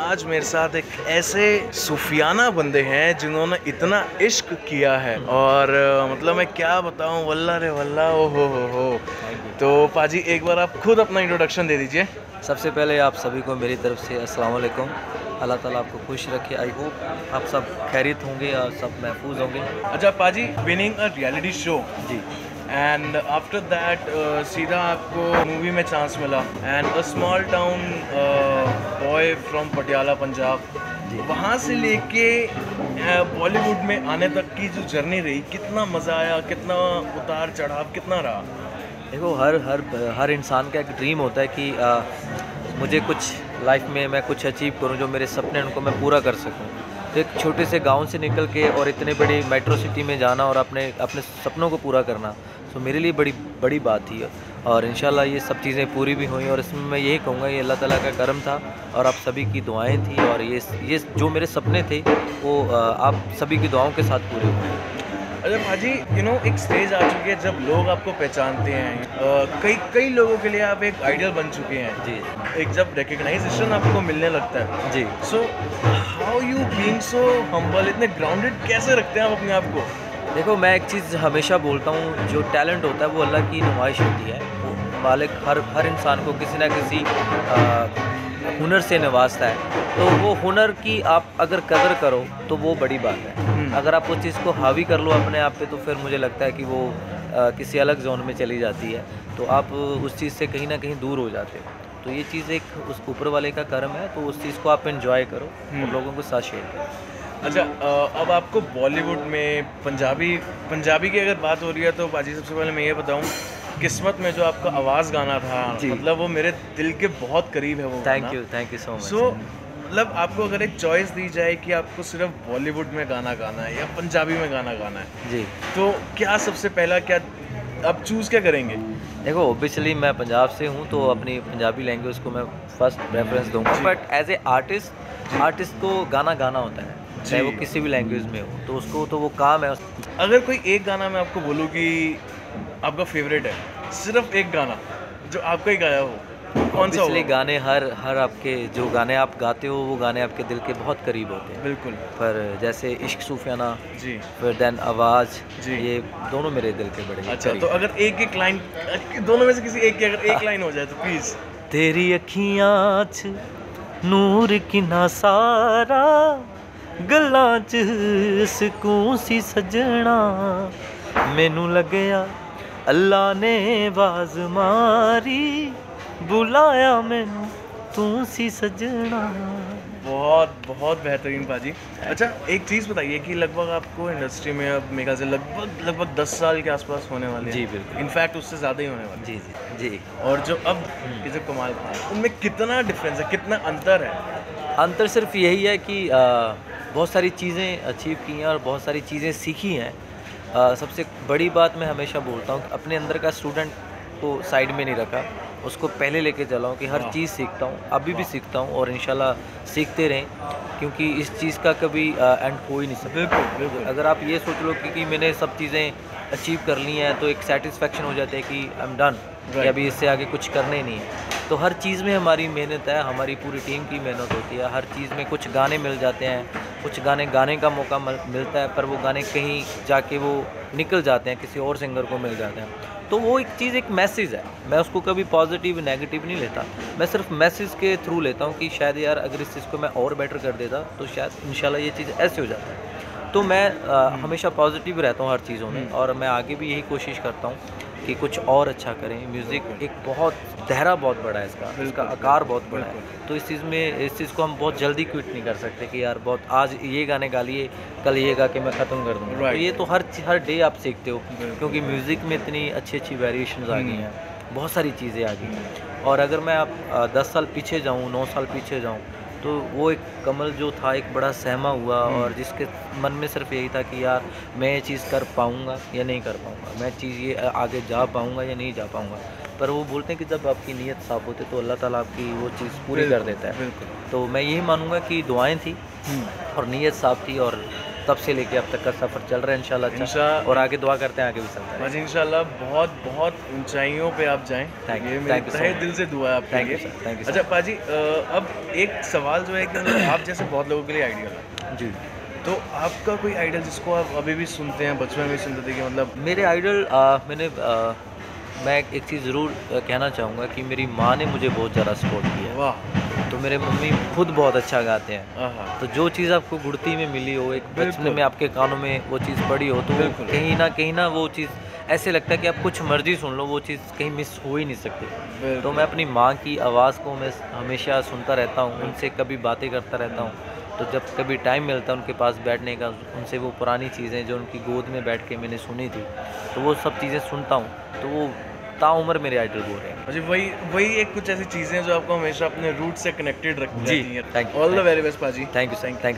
आज मेरे साथ एक ऐसे सूफियाना बंदे हैं जिन्होंने इतना इश्क किया है। और मतलब मैं क्या बताऊँ? वल्ला रे वल्ला ओ हो हो हो। तो पाजी एक बार आप खुद अपना इंट्रोडक्शन दे दीजिए। सबसे पहले आप सभी को मेरी तरफ़ से अस्सलाम वालेकुम अल्लाह ताला आपको खुश रखे। आई होप आप सब खैरियत होंगे और सब महफूज होंगे। अच्छा पाजी विनिंग अ रियलिटी शो जी। एंड आफ्टर दैट सीधा आपको मूवी में चांस मिला. And a small town boy from Patiala Punjab वहाँ से लेके बॉलीवुड में आने तक की जो जर्नी रही कितना मज़ा आया कितना उतार चढ़ाव कितना रहा? देखो हर हर हर इंसान का एक ड्रीम होता है कि आ, मुझे कुछ लाइफ में मैं कुछ अचीव करूँ जो मेरे सपने हैं, उनको मैं पूरा कर सकूँ। तो एक छोटे से गाँव से निकल के और इतने बड़ी मेट्रो सिटी में जाना और अपने अपने सपनों को पूरा करना तो मेरे लिए बड़ी बड़ी बात थी और इन ये सब चीज़ें पूरी भी हुई और इसमें मैं यही कहूँगा ये अल्लाह ताला का करम था और आप सभी की दुआएँ थी और ये ये जो मेरे सपने थे वो आप सभी की दुआओं के साथ पूरे हुए अच्छा भाजी यू नो एक स्टेज आ चुकी है जब लोग आपको पहचानते हैं। कई कई लोगों के लिए आप एक आइडियल बन चुके हैं। जी। एक जब रिकग्नाइजेशन आपको मिलने लगता है। जी। So how you being so humble इतने ग्राउंडेड कैसे रखते हैं आप अपने आप को? देखो मैं एक चीज़ हमेशा बोलता हूँ जो टैलेंट होता है वो अल्लाह की नुमाइश होती है। वो मालिक हर हर इंसान को किसी ना किसी आ, हुनर से नवाजता है। तो वो हुनर की आप अगर कदर करो तो वो बड़ी बात है। हम्म। अगर आप उस चीज़ को हावी कर लो अपने आप पे तो फिर मुझे लगता है कि वो आ, किसी अलग जोन में चली जाती है। तो आप उस चीज़ से कहीं ना कहीं दूर हो जाते हो। तो ये चीज़ एक उस ऊपर वाले का कर्म है तो उस चीज़ को आप इन्जॉय करो और हम्म। लोगों के साथ शेयर करो। अच्छा अब आपको बॉलीवुड में पंजाबी पंजाबी की अगर बात हो रही है तो बाजी सबसे पहले मैं ये बताऊँ किस्मत में जो आपका आवाज़ गाना था मतलब वो मेरे दिल के बहुत करीब है वो thank you thank you so much so मतलब आपको अगर एक चॉइस दी जाए कि आपको सिर्फ़ बॉलीवुड में गाना गाना है या पंजाबी में गाना गाना है जी। तो क्या सबसे पहला क्या आप चूज़ क्या करेंगे? देखो ओबियसली मैं पंजाब से हूँ तो अपनी पंजाबी लैंग्वेज को मैं फ़र्स्ट प्रेफरेंस दूँगा। But as a artist artist को गाना गाना होता है। चाहे वो किसी भी लैंग्वेज में हो तो उसको तो वो काम है अगर कोई एक गाना मैं आपको बोलूँ कि आपका फेवरेट है सिर्फ़ एक गाना जो आपका ही गाया हो कौन सा इसलिए गाने हर हर आपके जो गाने आप गाते हो वो गाने आपके दिल के बहुत करीब होते हैं। बिल्कुल। पर जैसे इश्क सूफियाना जी। फिर देन आवाज़ जी। ये दोनों मेरे दिल के बड़े अच्छा तो अगर एक एक लाइन दोनों में से किसी एक की अगर एक लाइन हो जाए तो प्लीज़ तेरी अखियाँ नूर की ना सारा ਗੱਲਾਂ 'ਚ ਸਕੂਨ ਸੀ ਸਜਣਾ ਮੈਨੂੰ ਲੱਗਿਆ ਅੱਲਾ ਨੇ ਆਵਾਜ਼ ਮਾਰੀ ਬੁਲਾਇਆ ਮੈਨੂੰ ਤੂੰ ਸੀ ਸਜਣਾ बहुत बहुत बेहतरीन बाजी अच्छा एक चीज़ बताइए कि लगभग आपको इंडस्ट्री में अब मेरे ख्याल से लगभग लगभग दस साल के आसपास होने वाले जी, बिल्कुल। इनफैक्ट उससे ज़्यादा ही होने वाले जी जी जी हैं। और जो अब के जो कमाल खान है, उनमें कितना डिफरेंस है कितना अंतर है अंतर सिर्फ यही है कि आ, बहुत सारी चीज़ें अचीव की हैं और बहुत सारी चीज़ें सीखी हैं। आ, सबसे बड़ी बात मैं हमेशा बोलता हूँ अपने अंदर का स्टूडेंट को साइड में नहीं रखा। उसको पहले लेके चला हूँ कि हर चीज़ सीखता हूँ अभी भी सीखता हूँ और इन सीखते रहें क्योंकि इस चीज़ का कभी एंड हो ही नहीं सकता। बिल्कुल बिल्कुल। अगर आप ये सोच लो कि, कि मैंने सब चीज़ें अचीव कर ली हैं तो एक सेटिस्फेक्शन हो जाता है कि आई एम डन कि अभी इससे आगे कुछ करने नहीं है। तो हर चीज़ में हमारी मेहनत है हमारी पूरी टीम की मेहनत होती है हर चीज़ में कुछ गाने मिल जाते हैं कुछ गाने गाने का मौका मिलता है पर वो गाने कहीं जाके वो निकल जाते हैं किसी और सिंगर को मिल जाते हैं। तो वो एक चीज़ एक मैसेज है। मैं उसको कभी पॉजिटिव नेगेटिव नहीं लेता। मैं सिर्फ़ मैसेज के थ्रू लेता हूँ कि शायद यार अगर इस चीज़ को मैं और बेटर कर देता तो शायद इंशाल्लाह ये चीज़ ऐसे हो जाता है। तो मैं अ, हमेशा पॉजिटिव रहता हूँ हर चीज़ों में और मैं आगे भी यही कोशिश करता हूँ कि कुछ और अच्छा करें। म्यूज़िक एक बहुत दायरा बहुत बड़ा है इसका। इसका आकार बहुत बड़ा है। तो इस चीज़ में इस चीज़ को हम बहुत जल्दी क्विट नहीं कर सकते कि यार बहुत आज ये गाने गा लिए कल ये गा के मैं ख़त्म कर दूँगा। तो ये तो हर हर डे आप सीखते हो क्योंकि म्यूज़िक में इतनी अच्छी अच्छी वेरिएशन आ गई हम्म। हैं। बहुत सारी चीज़ें आ गई हैं। और अगर मैं आप दस साल पीछे जाऊँ नौ साल पीछे जाऊँ तो वो एक कमल जो था एक बड़ा सहमा हुआ और जिसके मन में सिर्फ़ यही था कि यार मैं ये चीज़ कर पाऊँगा या नहीं कर पाऊँगा? मैं चीज़ ये आगे जा पाऊँगा या नहीं जा पाऊँगा? पर वो बोलते हैं कि जब आपकी नीयत साफ़ होती है तो अल्लाह ताला आपकी वो चीज़ पूरी कर देता है। तो मैं यही मानूँगा कि दुआएँ थी और नीयत साफ़ थी और तब से लेके अब तक का सफ़र चल रहा है इंशाल्लाह? अच्छा और आगे दुआ करते हैं आगे भी चलता है आज इंशाल्लाह बहुत बहुत ऊंचाइयों पे आप जाएँ। You, ये thank तहे दिल से दुआ है आपके लिए। sir, thank you, sir. अच्छा पाजी अब एक सवाल जो है कि मतलब आप जैसे बहुत लोगों के लिए आइडियल है। जी। तो आपका कोई आइडल जिसको आप अभी भी सुनते हैं बचपन में सुनते थे कि मतलब मेरे आइडल मैंने मैं एक चीज़ ज़रूर कहना चाहूँगा कि मेरी माँ ने मुझे बहुत ज़्यादा सपोर्ट किया वाह। तो मेरे मम्मी खुद बहुत अच्छा गाते हैं। तो जो चीज़ आपको गुड़ती में मिली हो एक बचपन में आपके कानों में वो चीज़ पड़ी हो तो कहीं ना कहीं ना वो चीज़ ऐसे लगता है कि आप कुछ मर्ज़ी सुन लो वो चीज़ कहीं मिस हो ही नहीं सकती। तो मैं अपनी माँ की आवाज़ को मैं हमेशा सुनता रहता हूँ उनसे कभी बातें करता रहता हूँ। तो जब कभी टाइम मिलता है उनके पास बैठने का उनसे वो पुरानी चीज़ें जो उनकी गोद में बैठ के मैंने सुनी थी तो वो सब चीज़ें सुनता हूँ। तो वो ताउम्र मेरे आइडल वो रहे हैं। अच्छा वही वही एक कुछ ऐसी चीज़ें हैं जो आपको हमेशा अपने रूट से कनेक्टेड रखती जी, हैं। You all the very best पाजी थैंक यू थैंक यू